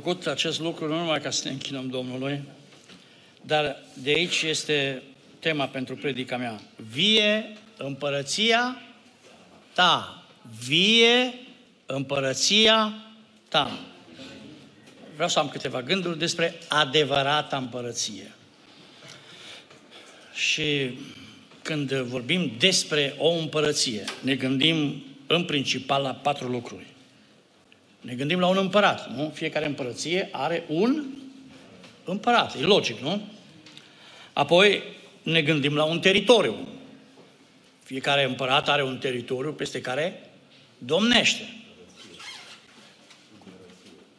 făcut acest lucru nu numai ca să ne închinăm Domnului, dar de aici este tema pentru predica mea. Vie împărăția ta. Vie împărăția ta. Vreau să am câteva gânduri despre adevărata împărăție. Și când vorbim despre o împărăție, ne gândim în principal la patru lucruri. Ne gândim la un împărat, nu? Fiecare împărăție are un împărat, e logic, nu? Apoi ne gândim la un teritoriu. Fiecare împărat are un teritoriu peste care domnește.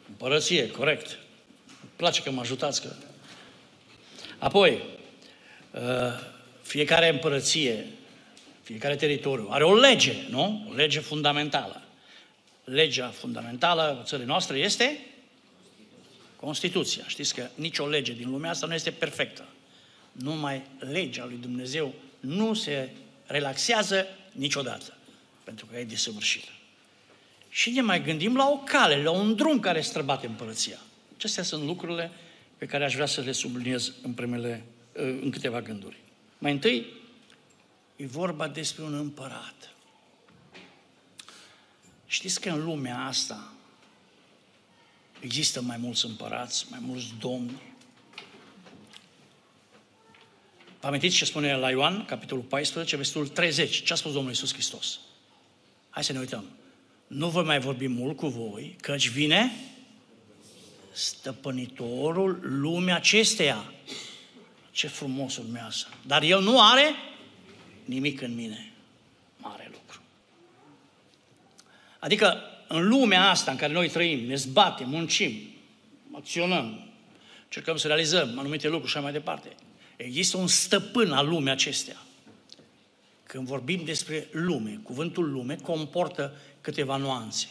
Împărăție, corect. Îmi place că mă ajutați. Că... Apoi, uh, fiecare împărăție, fiecare teritoriu are o lege, nu? O lege fundamentală. Legea fundamentală a țării noastre este Constituția. Știți că nicio lege din lumea asta nu este perfectă. Numai legea lui Dumnezeu nu se relaxează niciodată, pentru că e desăvârșită. Și ne mai gândim la o cale, la un drum care străbate împărăția. Acestea sunt lucrurile pe care aș vrea să le subliniez în, primele, în câteva gânduri. Mai întâi, e vorba despre un împărat. Știți că în lumea asta există mai mulți împărați, mai mulți domni. Vă amintiți ce spune la Ioan, capitolul 14, versetul 30? Ce a spus Domnul Iisus Hristos? Hai să ne uităm. Nu voi mai vorbi mult cu voi, căci vine stăpânitorul lumea acesteia. Ce frumos urmează. Dar el nu are nimic în mine. Mare lucru. Adică în lumea asta în care noi trăim, ne zbatem, muncim, acționăm, încercăm să realizăm anumite lucruri și așa mai departe. Există un stăpân al lumea acestea. Când vorbim despre lume, cuvântul lume comportă câteva nuanțe.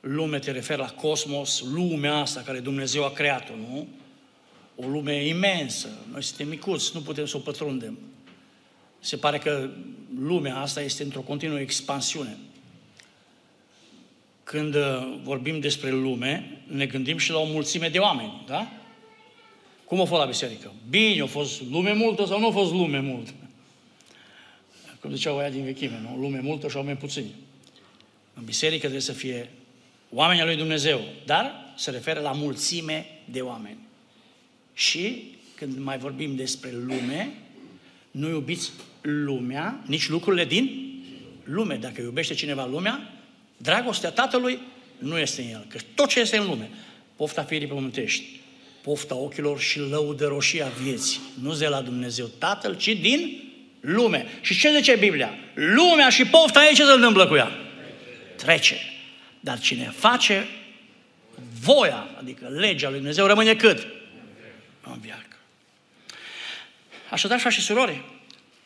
Lume te refer la cosmos, lumea asta care Dumnezeu a creat-o, nu? O lume imensă, noi suntem micuți, nu putem să o pătrundem. Se pare că lumea asta este într-o continuă expansiune. Când uh, vorbim despre lume, ne gândim și la o mulțime de oameni, da? Cum a fost la biserică? Bine, a fost lume multă sau nu a fost lume multă? Cum ziceau aia din vechime, nu? Lume multă și oameni puțini. În biserică trebuie să fie oamenii lui Dumnezeu, dar se referă la mulțime de oameni. Și când mai vorbim despre lume, nu iubiți lumea, nici lucrurile din lume. Dacă iubește cineva lumea, dragostea Tatălui nu este în el. Că tot ce este în lume, pofta firii pământești, pofta ochilor și lăudă roșia vieții, nu de la Dumnezeu Tatăl, ci din lume. Și ce zice Biblia? Lumea și pofta ei ce se întâmplă cu ea? Trece. Dar cine face voia, adică legea lui Dumnezeu, rămâne cât? În viață. Așadar, frate și surori,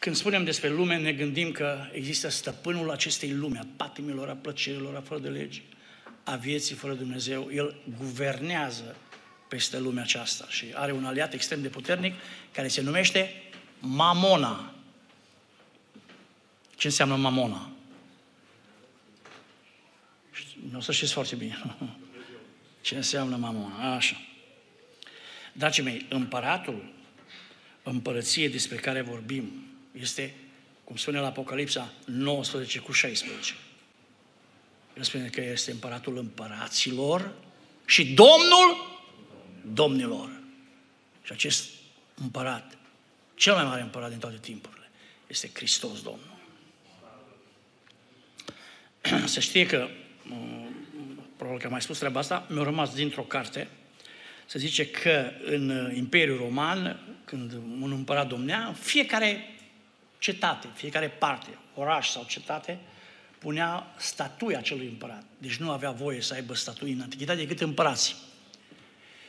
când spunem despre lume, ne gândim că există stăpânul acestei lume, a patimilor, a plăcerilor, a fără de lege, a vieții fără Dumnezeu. El guvernează peste lumea aceasta și are un aliat extrem de puternic care se numește Mamona. Ce înseamnă Mamona? Nu o să știți foarte bine. Ce înseamnă Mamona? Așa. Dragii mei, împăratul, împărăție despre care vorbim, este, cum spune la Apocalipsa 19 cu 16. El spune că este împăratul împăraților și Domnul domnilor. Și acest împărat, cel mai mare împărat din toate timpurile, este Hristos Domnul. Se știe că, probabil că am mai spus treaba asta, mi-a rămas dintr-o carte, se zice că în Imperiul Roman, când un împărat domnea, fiecare cetate, fiecare parte, oraș sau cetate, punea statuia acelui împărat. Deci nu avea voie să aibă statui în antichitate decât împărații.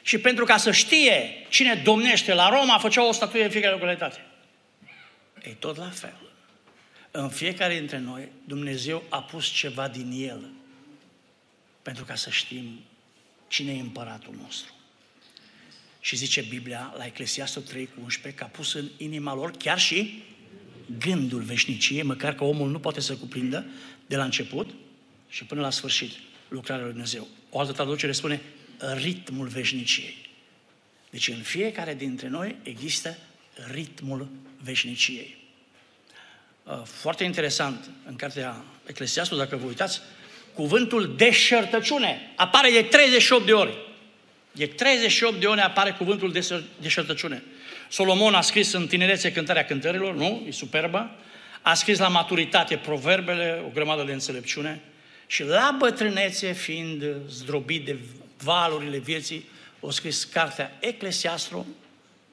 Și pentru ca să știe cine domnește la Roma, făcea o statuie în fiecare localitate. Ei, tot la fel. În fiecare dintre noi, Dumnezeu a pus ceva din El pentru ca să știm cine e împăratul nostru. Și zice Biblia la Eclesiastul 3 cu 11 că a pus în inima lor chiar și gândul veșniciei, măcar că omul nu poate să cuprindă de la început și până la sfârșit lucrarea lui Dumnezeu. O altă traducere spune ritmul veșniciei. Deci în fiecare dintre noi există ritmul veșniciei. Uh, foarte interesant, în cartea Eclesiastul, dacă vă uitați, cuvântul deșertăciune apare de 38 de ori. De 38 de ori apare cuvântul deșertăciune. Solomon a scris în tinerețe cântarea cântărilor, nu? E superbă. A scris la maturitate proverbele, o grămadă de înțelepciune. Și la bătrânețe, fiind zdrobit de valurile vieții, a scris cartea Eclesiastru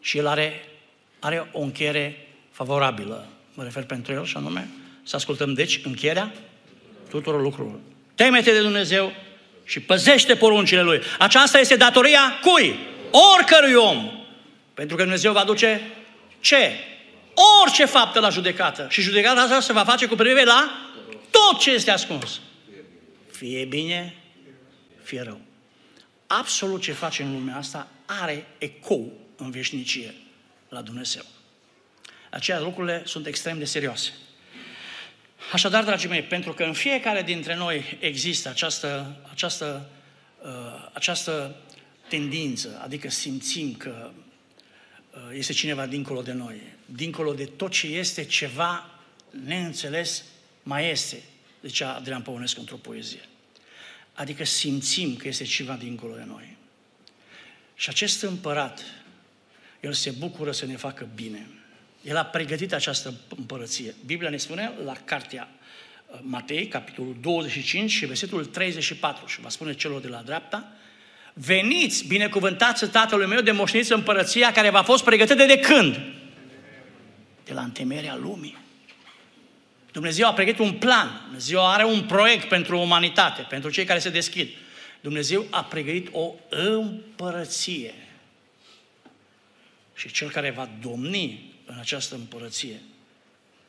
și el are, are o încheiere favorabilă. Mă refer pentru el și anume să ascultăm deci încheierea tuturor lucrurilor. Temete de Dumnezeu și păzește poruncile Lui. Aceasta este datoria cui? Oricărui om. Pentru că Dumnezeu va duce ce? Orice faptă la judecată. Și judecata asta se va face cu privire la tot ce este ascuns. Fie bine, fie rău. Absolut ce face în lumea asta are ecou în veșnicie la Dumnezeu. Aceea lucrurile sunt extrem de serioase. Așadar, dragii mei, pentru că în fiecare dintre noi există această, această, uh, această tendință, adică simțim că uh, este cineva dincolo de noi, dincolo de tot ce este ceva neînțeles, mai este, zicea Adrian Păunescu într-o poezie. Adică simțim că este ceva dincolo de noi. Și acest împărat, el se bucură să ne facă bine. El a pregătit această împărăție. Biblia ne spune la cartea uh, Matei, capitolul 25 și versetul 34 și va spune celor de la dreapta, veniți, binecuvântați tatălui meu de moșteniți împărăția care v-a fost pregătită de când? De la întemerea lumii. Dumnezeu a pregătit un plan, Dumnezeu are un proiect pentru umanitate, pentru cei care se deschid. Dumnezeu a pregătit o împărăție. Și cel care va domni în această împărăție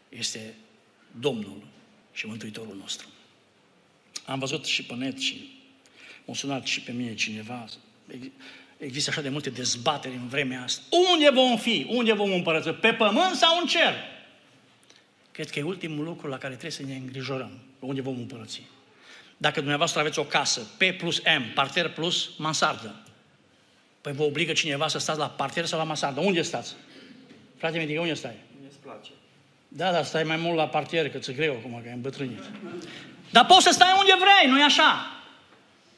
este Domnul și Mântuitorul nostru. Am văzut și pe net și m-a sunat și pe mine cineva. Există așa de multe dezbateri în vremea asta. Unde vom fi? Unde vom împărăți? Pe pământ sau în cer? Cred că e ultimul lucru la care trebuie să ne îngrijorăm. Unde vom împărăți? Dacă dumneavoastră aveți o casă, P plus M, parter plus mansardă, păi vă obligă cineva să stați la parter sau la mansardă. Unde stați? Frate mi unde stai? Mi-e place. Da, dar stai mai mult la parter, că ți greu acum, că ai îmbătrânit. Dar poți să stai unde vrei, nu-i așa?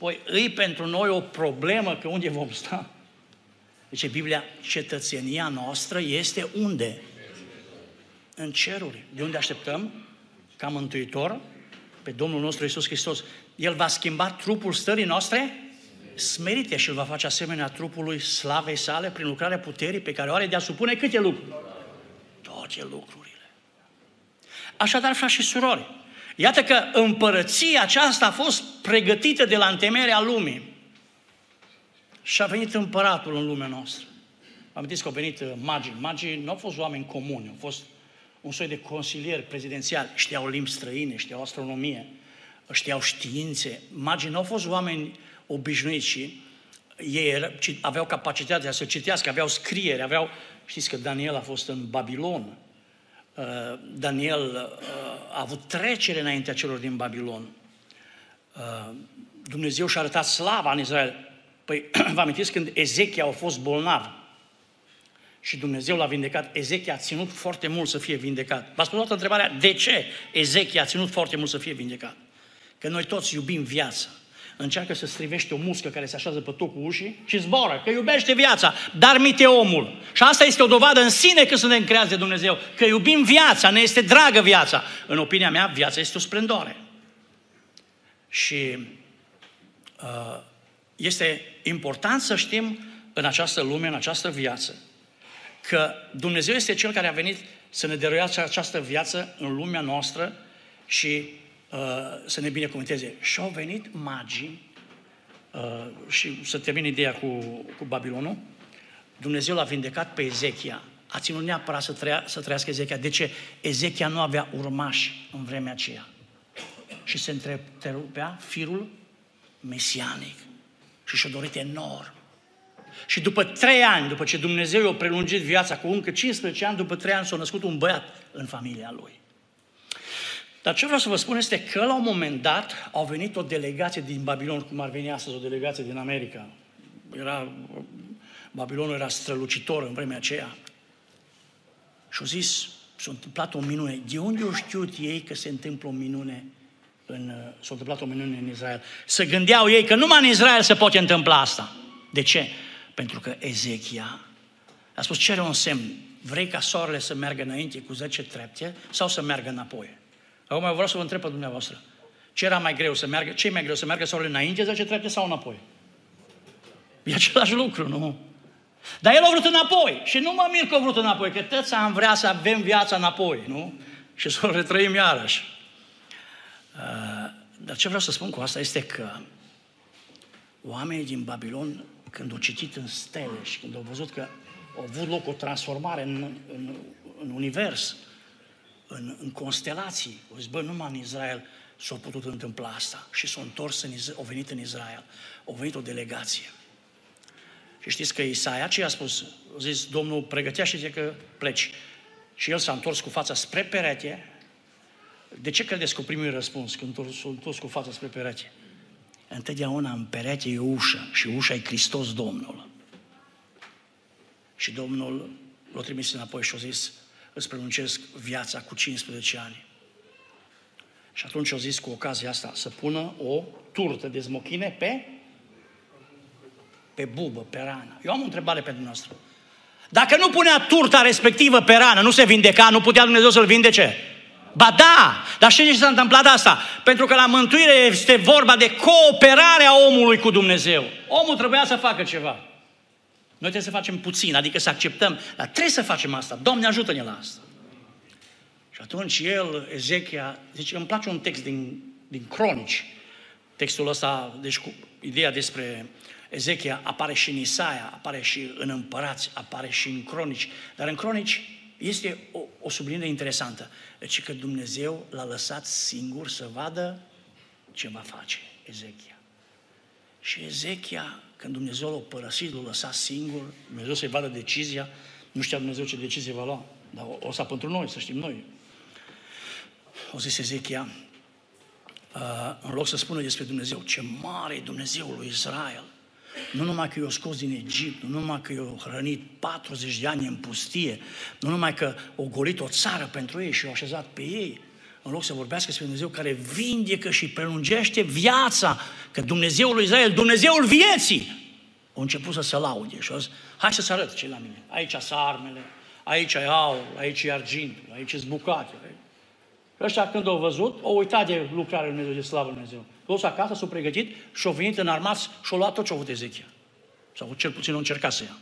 Păi îi pentru noi o problemă că unde vom sta. Deci Biblia, cetățenia noastră este unde? În ceruri. De unde așteptăm? Ca mântuitor pe Domnul nostru Isus Hristos. El va schimba trupul stării noastre smerite și îl va face asemenea trupului slavei sale prin lucrarea puterii pe care o are de a supune câte lucruri? Toate lucrurile. Așadar, frați și surori, iată că împărăția aceasta a fost pregătită de la întemerea lumii. Și a venit împăratul în lumea noastră. Amintiți că au venit uh, magii. Magii nu au fost oameni comuni, au fost un soi de consilier prezidențial. Știau limbi străine, știau astronomie, știau științe. Magii nu au fost oameni obișnuiți și ei aveau capacitatea să citească, aveau scriere, aveau... Știți că Daniel a fost în Babilon. Uh, Daniel uh, a avut trecere înaintea celor din Babilon. Uh, Dumnezeu și-a arătat slava în Israel. Păi, vă amintiți când Ezechia a fost bolnav și Dumnezeu l-a vindecat, Ezechia a ținut foarte mult să fie vindecat. V-ați pus întrebarea, de ce Ezechia a ținut foarte mult să fie vindecat? Că noi toți iubim viața încearcă să strivește o muscă care se așează pe tocul ușii și zboară, că iubește viața, dar mite omul. Și asta este o dovadă în sine că suntem creați de Dumnezeu, că iubim viața, ne este dragă viața. În opinia mea, viața este o splendoare. Și uh, este important să știm în această lume, în această viață, că Dumnezeu este Cel care a venit să ne dăruiască această viață în lumea noastră și Uh, să ne binecuvânteze. Și au venit magii uh, și să termin ideea cu, cu Babilonul. Dumnezeu l-a vindecat pe Ezechia. A ținut neapărat să, trăia, să trăiască Ezechia. De ce? Ezechia nu avea urmași în vremea aceea. Și se întrerupea firul mesianic. Și și-a dorit enorm. Și după trei ani, după ce Dumnezeu i-a prelungit viața cu încă 15 ani, după trei ani s-a născut un băiat în familia lui. Dar ce vreau să vă spun este că la un moment dat au venit o delegație din Babilon, cum ar veni astăzi o delegație din America, era, Babilonul era strălucitor în vremea aceea. Și au zis, s-a întâmplat o minune. De unde au știut ei că se întâmplă o minune în, s-a întâmplat o minune în Israel? Să gândeau ei că numai în Israel se poate întâmpla asta. De ce? Pentru că Ezechia a spus, cere un semn. Vrei ca soarele să meargă înainte cu 10 trepte sau să meargă înapoi? Acum vreau să vă întreb pe dumneavoastră. Ce era mai greu să meargă? Ce e mai greu să meargă soarele înainte 10 trepte sau înapoi? E același lucru, nu? Dar el a vrut înapoi. Și nu mă mir că a vrut înapoi, că toți am vrea să avem viața înapoi, nu? Și să o retrăim iarăși. Uh, dar ce vreau să spun cu asta este că oamenii din Babilon, când au citit în stele și când au văzut că a avut loc o transformare în, în, în univers, în, în constelații, au zis, bă, numai în Israel s-a putut întâmpla asta. Și s-au întors, în, au venit în Israel, au venit o delegație. Și știți că Isaia ce a spus? A zis, Domnul pregătea și zice că pleci. Și el s-a întors cu fața spre perete. De ce credeți că primul răspuns când s-a întors cu fața spre perete? Întotdeauna în perete e ușa și ușa e Hristos Domnul. Și Domnul l-a trimis înapoi și a zis, îți preluncesc viața cu 15 ani. Și atunci a zis cu ocazia asta să pună o turtă de smochine pe pe bubă, pe rană. Eu am o întrebare pentru noastră. Dacă nu punea turta respectivă pe rană, nu se vindeca, nu putea Dumnezeu să-l vindece? Ba da, dar știți ce s-a întâmplat asta? Pentru că la mântuire este vorba de cooperarea omului cu Dumnezeu. Omul trebuia să facă ceva. Noi trebuie să facem puțin, adică să acceptăm, dar trebuie să facem asta. Doamne ajută-ne la asta. Și atunci el, Ezechia, zice, îmi place un text din, din cronici, textul ăsta, deci cu ideea despre Ezechia apare și în Isaia, apare și în împărați, apare și în cronici. Dar în cronici este o, o subliniere interesantă. Deci că Dumnezeu l-a lăsat singur să vadă ce va face Ezechia. Și Ezechia, când Dumnezeu l-a părăsit, l-a lăsat singur, Dumnezeu să-i vadă decizia, nu știa Dumnezeu ce decizie va lua, dar o, o să pentru noi, să știm noi. O zis Ezechia, uh, în loc să spună despre Dumnezeu, ce mare e Dumnezeul lui Israel, nu numai că i-a scos din Egipt, nu numai că i-a hrănit 40 de ani în pustie, nu numai că o golit o țară pentru ei și o așezat pe ei, în loc să vorbească despre Dumnezeu care vindecă și prelungește viața, că Dumnezeul lui Israel, Dumnezeul vieții, au început să se laude și au zis, hai să-ți arăt ce la mine. Aici sunt armele, aici e aur, aici e argint, aici e bucate. Ăștia când au văzut, au uitat de lucrarea lui Dumnezeu, de slavă lui Dumnezeu. Toți acasă s-au pregătit și au venit în armați și au luat tot ce au avut Ezechia. Sau cel puțin au încercat să ia.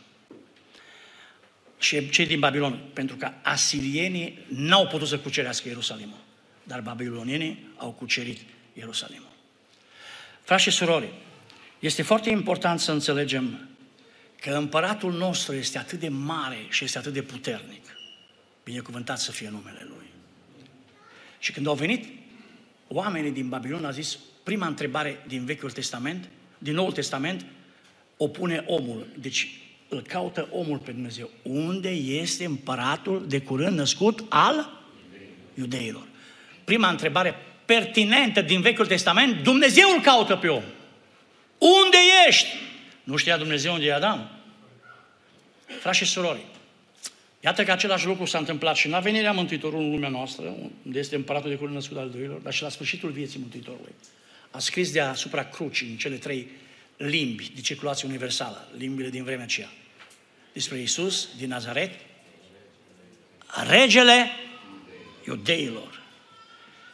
Și cei din Babilon, pentru că asirienii n-au putut să cucerească Ierusalimul, dar babilonienii au cucerit Ierusalimul. Frați și surori, este foarte important să înțelegem că împăratul nostru este atât de mare și este atât de puternic. Binecuvântat să fie numele Lui. Și când au venit oamenii din Babilon, a zis, prima întrebare din Vechiul Testament, din Noul Testament, o pune omul. Deci îl caută omul pe Dumnezeu. Unde este împăratul de curând născut al iudeilor? Prima întrebare pertinentă din Vechiul Testament, Dumnezeu îl caută pe om. Unde ești? Nu știa Dumnezeu unde e Adam? Frați și surori, Iată că același lucru s-a întâmplat și în venirea Mântuitorului în lumea noastră, unde este împăratul de curând născut al doilor, dar și la sfârșitul vieții Mântuitorului. A scris deasupra crucii în cele trei limbi de circulație universală, limbile din vremea aceea. Despre Iisus din Nazaret, regele iudeilor.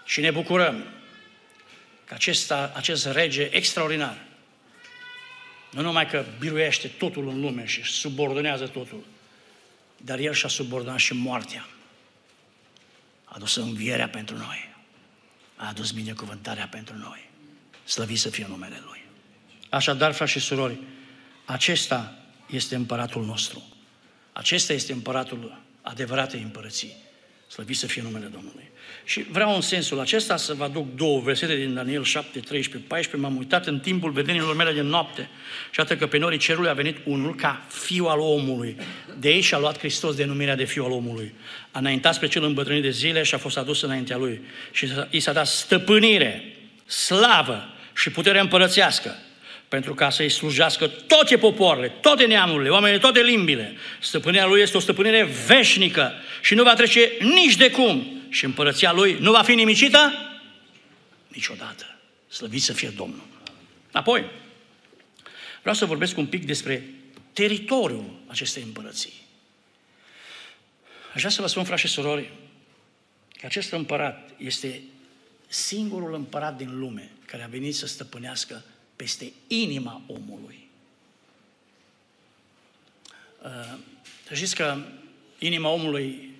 Și ne bucurăm că acesta, acest rege extraordinar, nu numai că biruiește totul în lume și subordonează totul, dar El și-a subordonat și moartea. A adus învierea pentru noi. A adus binecuvântarea pentru noi. Slăvit să fie numele Lui. Așadar, frați și surori, acesta este împăratul nostru. Acesta este împăratul adevăratei împărății. Slăvit să fie numele Domnului. Și vreau în sensul acesta să vă aduc două versete din Daniel 7, 13, 14. M-am uitat în timpul vedenilor mele de noapte și atât că pe norii cerului a venit unul ca fiu al omului. De aici a luat Hristos denumirea de fiu al omului. A înaintat spre cel îmbătrânit de zile și a fost adus înaintea lui. Și i s-a dat stăpânire, slavă și putere împărățească. pentru ca să-i slujească toate popoarele, toate neamurile, oamenii, toate limbile. Stăpânirea lui este o stăpânire veșnică și nu va trece nici de cum. Și împărăția lui nu va fi nimicită niciodată. Slăvit să fie Domnul. Apoi, vreau să vorbesc un pic despre teritoriul acestei împărății. Aș vrea să vă spun, frați și surori, că acest împărat este singurul împărat din lume care a venit să stăpânească peste inima omului. Uh, să știți că inima omului,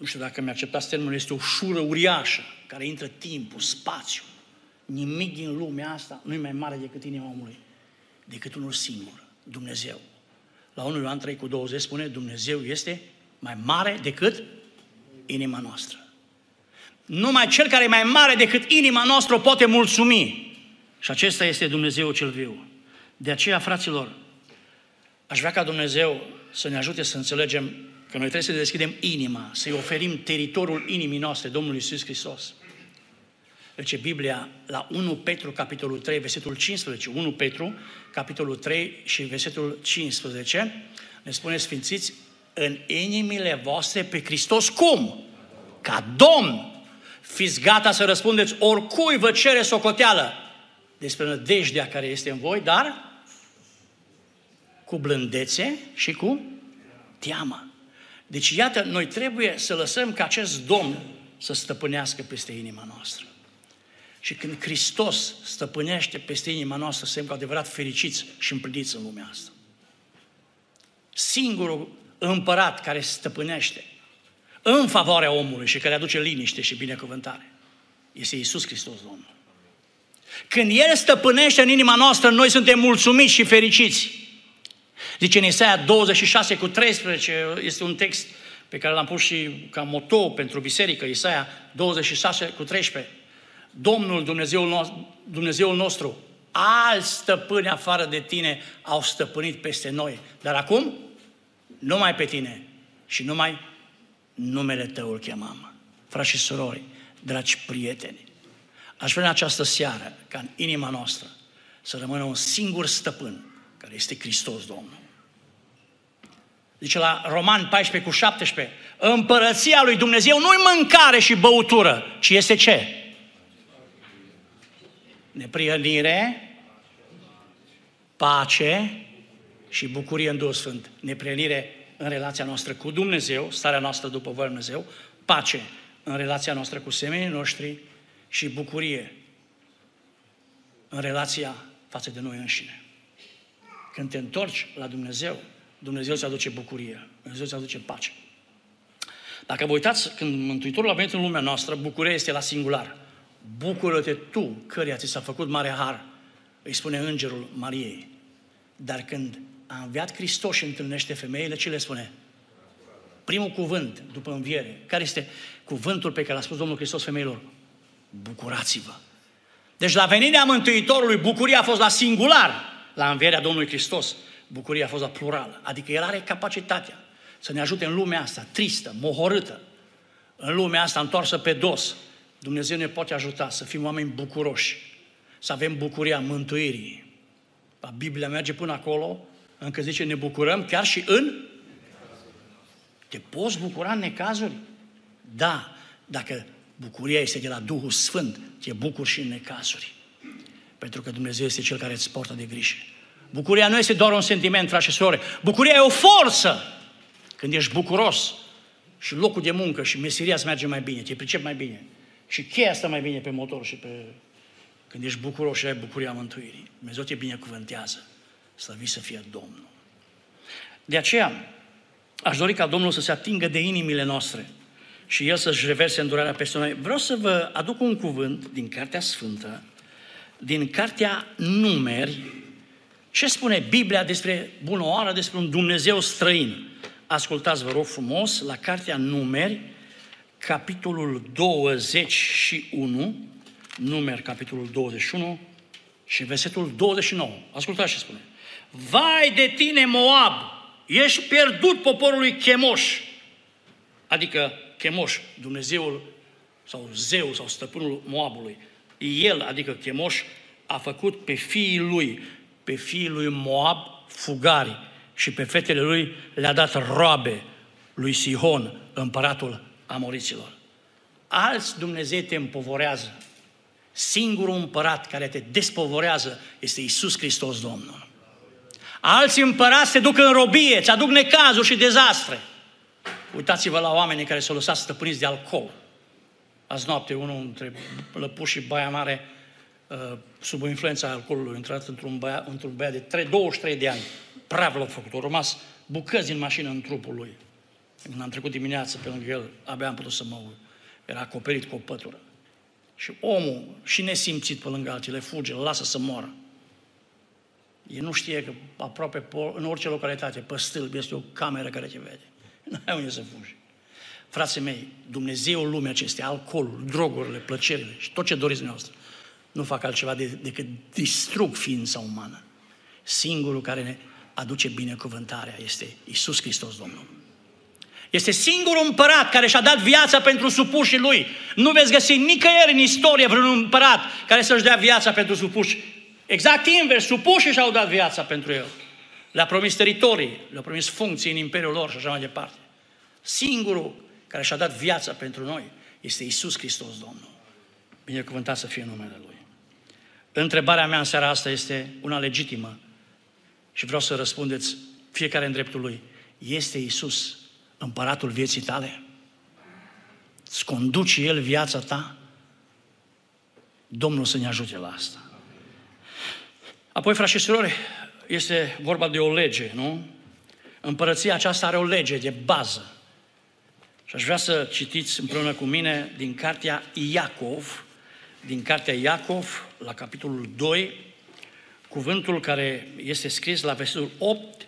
nu știu dacă mi-acceptați termenul, este o șură uriașă care intră timpul, spațiu. Nimic din lumea asta nu e mai mare decât inima omului, decât unul singur, Dumnezeu. La 1 Ioan 3 cu 20 spune, Dumnezeu este mai mare decât inima noastră. Numai cel care e mai mare decât inima noastră o poate mulțumi. Și acesta este Dumnezeu cel viu. De aceea, fraților, aș vrea ca Dumnezeu să ne ajute să înțelegem că noi trebuie să deschidem inima, să-i oferim teritoriul inimii noastre Domnului Iisus Hristos. Deci Biblia la 1 Petru, capitolul 3, versetul 15, 1 Petru, capitolul 3 și versetul 15, ne spune Sfințiți, în inimile voastre pe Hristos cum? Ca Domn! Fiți gata să răspundeți oricui vă cere socoteală despre nădejdea care este în voi, dar cu blândețe și cu teamă. Deci, iată, noi trebuie să lăsăm ca acest Domn să stăpânească peste inima noastră. Și când Hristos stăpânește peste inima noastră, suntem cu adevărat fericiți și împliniți în lumea asta. Singurul împărat care stăpânește în favoarea omului și care aduce liniște și binecuvântare este Isus Hristos Domnul. Când El stăpânește în inima noastră, noi suntem mulțumiți și fericiți. Zice în Isaia 26 cu 13, este un text pe care l-am pus și ca moto pentru biserică, Isaia 26 cu 13. Domnul Dumnezeul nostru, Dumnezeul nostru, alți stăpâni afară de tine au stăpânit peste noi. Dar acum, numai pe tine și numai numele tău îl chemam. Frați și surori, dragi prieteni, Aș vrea în această seară ca în inima noastră să rămână un singur stăpân, care este Hristos Domnul. Zice la Roman 14 cu 17, împărăția lui Dumnezeu nu-i mâncare și băutură, ci este ce? Neprienire, pace și bucurie în Duhul Sfânt. Neprienire în relația noastră cu Dumnezeu, starea noastră după voia Dumnezeu, pace în relația noastră cu semenii noștri, și bucurie în relația față de noi înșine. Când te întorci la Dumnezeu, Dumnezeu îți aduce bucurie, Dumnezeu îți aduce pace. Dacă vă uitați, când Mântuitorul a venit în lumea noastră, bucuria este la singular. Bucură-te tu, căreia ți s-a făcut mare har, îi spune îngerul Mariei. Dar când a înviat Hristos și întâlnește femeile, ce le spune? Primul cuvânt după înviere. Care este cuvântul pe care l-a spus Domnul Hristos femeilor? bucurați-vă. Deci la venirea Mântuitorului, bucuria a fost la singular, la învierea Domnului Hristos, bucuria a fost la plural. Adică El are capacitatea să ne ajute în lumea asta, tristă, mohorâtă, în lumea asta întoarsă pe dos. Dumnezeu ne poate ajuta să fim oameni bucuroși, să avem bucuria mântuirii. Biblia merge până acolo, încă zice ne bucurăm chiar și în... Te poți bucura în necazuri? Da, dacă Bucuria este de la Duhul Sfânt, te bucur și în necazuri. Pentru că Dumnezeu este Cel care îți portă de grijă. Bucuria nu este doar un sentiment, frate și sorore. Bucuria e o forță. Când ești bucuros și locul de muncă și meseria îți merge mai bine, te pricep mai bine. Și cheia stă mai bine pe motor și pe... Când ești bucuros și ai bucuria mântuirii. Dumnezeu te binecuvântează. Slăvit să fie Domnul. De aceea, aș dori ca Domnul să se atingă de inimile noastre și El să-și reverse îndurarea peste noi. Vreau să vă aduc un cuvânt din Cartea Sfântă, din Cartea Numeri, ce spune Biblia despre bună oară, despre un Dumnezeu străin. Ascultați, vă rog frumos, la Cartea Numeri, capitolul 21, Numeri, capitolul 21 și versetul 29. Ascultați ce spune. Vai de tine, Moab! Ești pierdut poporului Chemoș! Adică Chemoș, Dumnezeul sau Zeu sau stăpânul Moabului. El, adică Chemoș, a făcut pe fiii lui, pe fiii lui Moab, fugari și pe fetele lui le-a dat roabe lui Sihon, împăratul amoriților. Alți Dumnezei te împovorează. Singurul împărat care te despovorează este Isus Hristos Domnul. Alți împărați te duc în robie, îți aduc necazuri și dezastre. Uitați-vă la oamenii care s-au lăsat stăpâniți de alcool. Azi noapte, unul între Lăpuș și Baia Mare, uh, sub influența alcoolului, a intrat într-un băiat, într-un băiat de 3, 23 de ani. Prav l-a făcut. Au rămas bucăți în mașină în trupul lui. Când am trecut dimineața pe lângă el, abia am putut să mă uit. Era acoperit cu o pătură. Și omul, și nesimțit pe lângă alții, le fuge, îl lasă să moară. El nu știe că aproape în orice localitate, pe stâlp, este o cameră care te vede. Nu ai unde să fugi. Frații mei, Dumnezeul lumea acestea, alcoolul, drogurile, plăcerile și tot ce doriți noastră, nu fac altceva de, decât distrug ființa umană. Singurul care ne aduce binecuvântarea este Isus Hristos Domnul. Este singurul împărat care și-a dat viața pentru supușii lui. Nu veți găsi nicăieri în istorie vreun împărat care să-și dea viața pentru supuși. Exact invers, supușii și-au dat viața pentru el. Le-a promis teritorii, le-a promis funcții în imperiul lor și așa mai departe. Singurul care și-a dat viața pentru noi este Isus Hristos Domnul. Binecuvântat să fie numele Lui. Întrebarea mea în seara asta este una legitimă și vreau să răspundeți fiecare în dreptul Lui. Este Isus împăratul vieții tale? Îți conduce El viața ta? Domnul să ne ajute la asta. Apoi, frați și surori, este vorba de o lege, nu? Împărăția aceasta are o lege de bază. Și aș vrea să citiți împreună cu mine din cartea Iacov, din cartea Iacov, la capitolul 2, cuvântul care este scris la versetul 8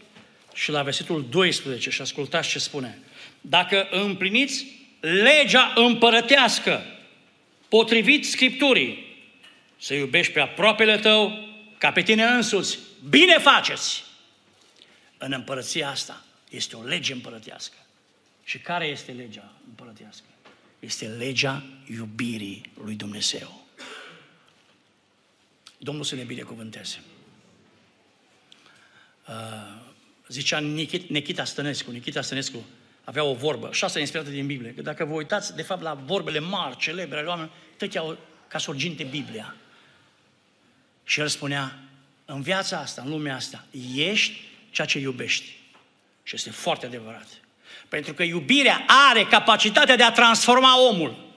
și la versetul 12 și ascultați ce spune. Dacă împliniți legea împărătească, potrivit Scripturii, să iubești pe aproapele tău ca pe tine însuți, bine faceți! În împărăția asta este o lege împărătească. Și care este legea împărătească? Este legea iubirii lui Dumnezeu. Domnul să ne binecuvânteze. Uh, zicea Nikita Stănescu, Nikita Stănescu avea o vorbă, șase inspirată din Biblie, că dacă vă uitați, de fapt, la vorbele mari, celebre ale oamenilor, toate au ca sorginte Biblia. Și el spunea, în viața asta, în lumea asta, ești ceea ce iubești. Și este foarte adevărat. Pentru că iubirea are capacitatea de a transforma omul.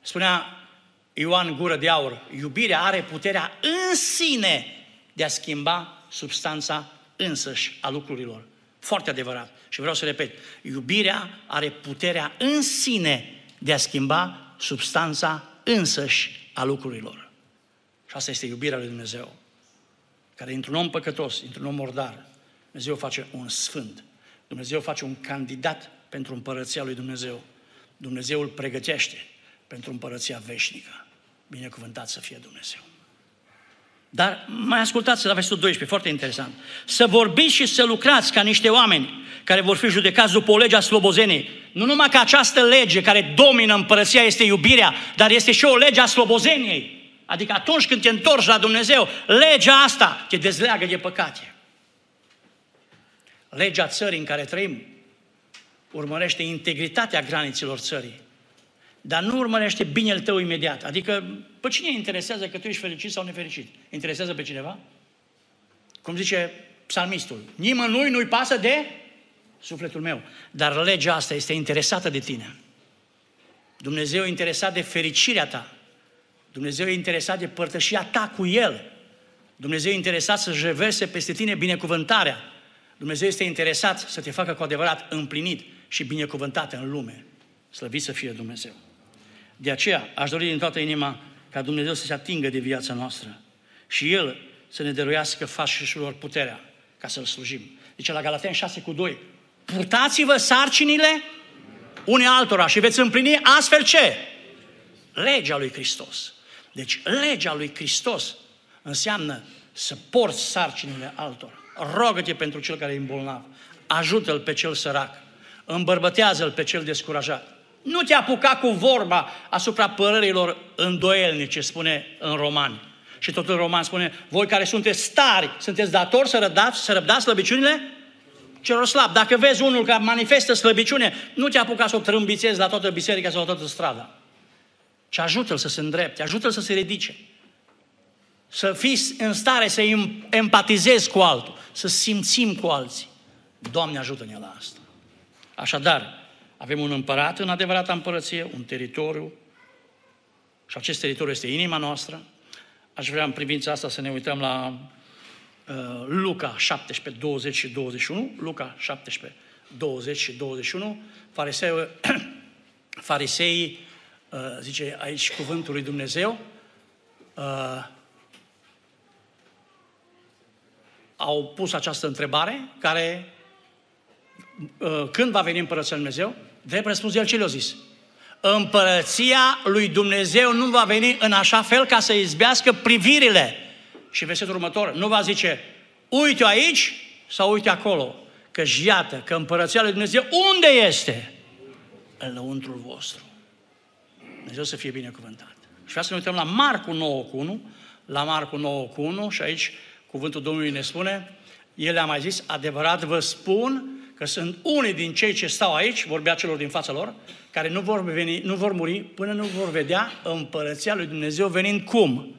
Spunea Ioan Gură de Aur, iubirea are puterea în sine de a schimba substanța însăși a lucrurilor. Foarte adevărat. Și vreau să repet, iubirea are puterea în sine de a schimba substanța însăși a lucrurilor. Și asta este iubirea lui Dumnezeu, care într-un om păcătos, într-un om mordar, Dumnezeu face un sfânt. Dumnezeu face un candidat pentru împărăția lui Dumnezeu. Dumnezeu îl pregătește pentru împărăția veșnică. Binecuvântat să fie Dumnezeu. Dar mai ascultați la versetul 12, foarte interesant. Să vorbiți și să lucrați ca niște oameni care vor fi judecați după o lege a slobozeniei. Nu numai că această lege care domină împărăția este iubirea, dar este și o lege a slobozeniei. Adică atunci când te întorci la Dumnezeu, legea asta te dezleagă de păcate. Legea țării în care trăim urmărește integritatea granițelor țării dar nu urmărește binele tău imediat. Adică, pe cine interesează că tu ești fericit sau nefericit? Interesează pe cineva? Cum zice psalmistul, nimănui nu-i pasă de sufletul meu. Dar legea asta este interesată de tine. Dumnezeu e interesat de fericirea ta. Dumnezeu e interesat de părtășia ta cu El. Dumnezeu e interesat să-și reverse peste tine binecuvântarea. Dumnezeu este interesat să te facă cu adevărat împlinit și binecuvântat în lume. Slăvit să fie Dumnezeu. De aceea aș dori din toată inima ca Dumnezeu să se atingă de viața noastră și El să ne dăruiască fașișilor puterea ca să-L slujim. Deci la Galaten 6 cu 2, purtați-vă sarcinile unei altora și veți împlini astfel ce? Legea lui Hristos. Deci legea lui Hristos înseamnă să porți sarcinile altora. Rogă-te pentru cel care e îmbolnav. Ajută-l pe cel sărac. Îmbărbătează-l pe cel descurajat Nu te apuca cu vorba asupra părerilor îndoielnice, spune în Romani. Și tot în Roman spune, voi care sunteți stari, sunteți datori să răbdați, să răbdați slăbiciunile celor slab. Dacă vezi unul care manifestă slăbiciune, nu te apuca să o trâmbițezi la toată biserica sau la toată strada. Și ajută-l să se îndrepte, ajută-l să se ridice. Să fii în stare să empatizezi cu altul, să simțim cu alții. Doamne ajută-ne la asta. Așadar, avem un împărat în adevărata împărăție, un teritoriu, și acest teritoriu este inima noastră. Aș vrea în privința asta să ne uităm la uh, Luca 17, 20 și 21. Luca 17, 20 și 21. Farisei, fariseii, uh, zice aici cuvântul lui Dumnezeu, uh, au pus această întrebare care uh, când va veni împărăția lui Dumnezeu? Drept răspuns el ce le-a zis? Împărăția lui Dumnezeu nu va veni în așa fel ca să izbească privirile. Și versetul următor nu va zice, uite aici sau uite acolo. Că iată că împărăția lui Dumnezeu unde este? În lăuntrul vostru. Dumnezeu să fie binecuvântat. Și vreau să ne uităm la Marcu 9 cu 1, la Marcu 9 cu 1 și aici cuvântul Domnului ne spune, el a mai zis, adevărat vă spun că sunt unii din cei ce stau aici, vorbea celor din fața lor, care nu vor, veni, nu vor muri până nu vor vedea împărăția lui Dumnezeu venind cum?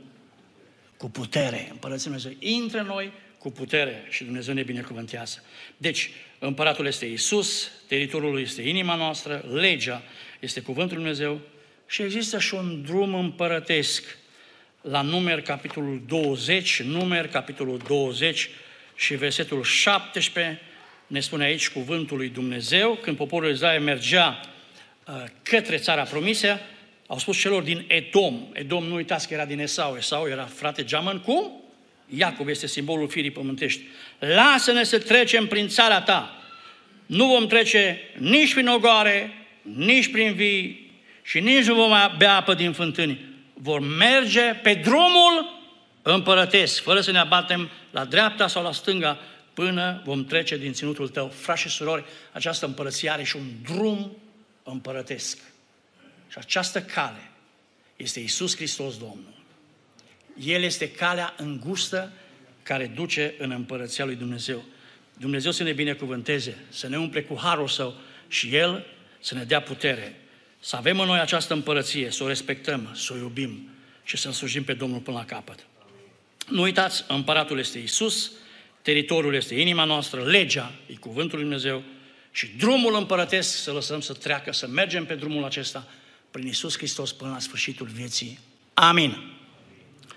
Cu putere. Împărăția lui Dumnezeu intră în noi cu putere și Dumnezeu ne binecuvântează. Deci, împăratul este Isus, teritoriul este inima noastră, legea este cuvântul lui Dumnezeu și există și un drum împărătesc la numeri capitolul 20, numeri capitolul 20 și versetul 17, ne spune aici cuvântul lui Dumnezeu, când poporul Israel mergea uh, către țara promisă, au spus celor din Edom, Edom nu uitați că era din Esau, Esau era frate geamăn cu Iacov este simbolul firii pământești. Lasă-ne să trecem prin țara ta. Nu vom trece nici prin ogoare, nici prin vii și nici nu vom bea apă din fântâni. Vor merge pe drumul împărătesc, fără să ne abatem la dreapta sau la stânga, până vom trece din ținutul tău. Frați și surori, această împărăție are și un drum împărătesc. Și această cale este Isus Hristos Domnul. El este calea îngustă care duce în împărăția lui Dumnezeu. Dumnezeu să ne binecuvânteze, să ne umple cu harul său și El să ne dea putere. Să avem în noi această împărăție, să o respectăm, să o iubim și să-L slujim pe Domnul până la capăt. Nu uitați, împăratul este Isus, teritoriul este inima noastră, legea e cuvântul lui Dumnezeu și drumul împărătesc să lăsăm să treacă, să mergem pe drumul acesta prin Isus Hristos până la sfârșitul vieții. Amin.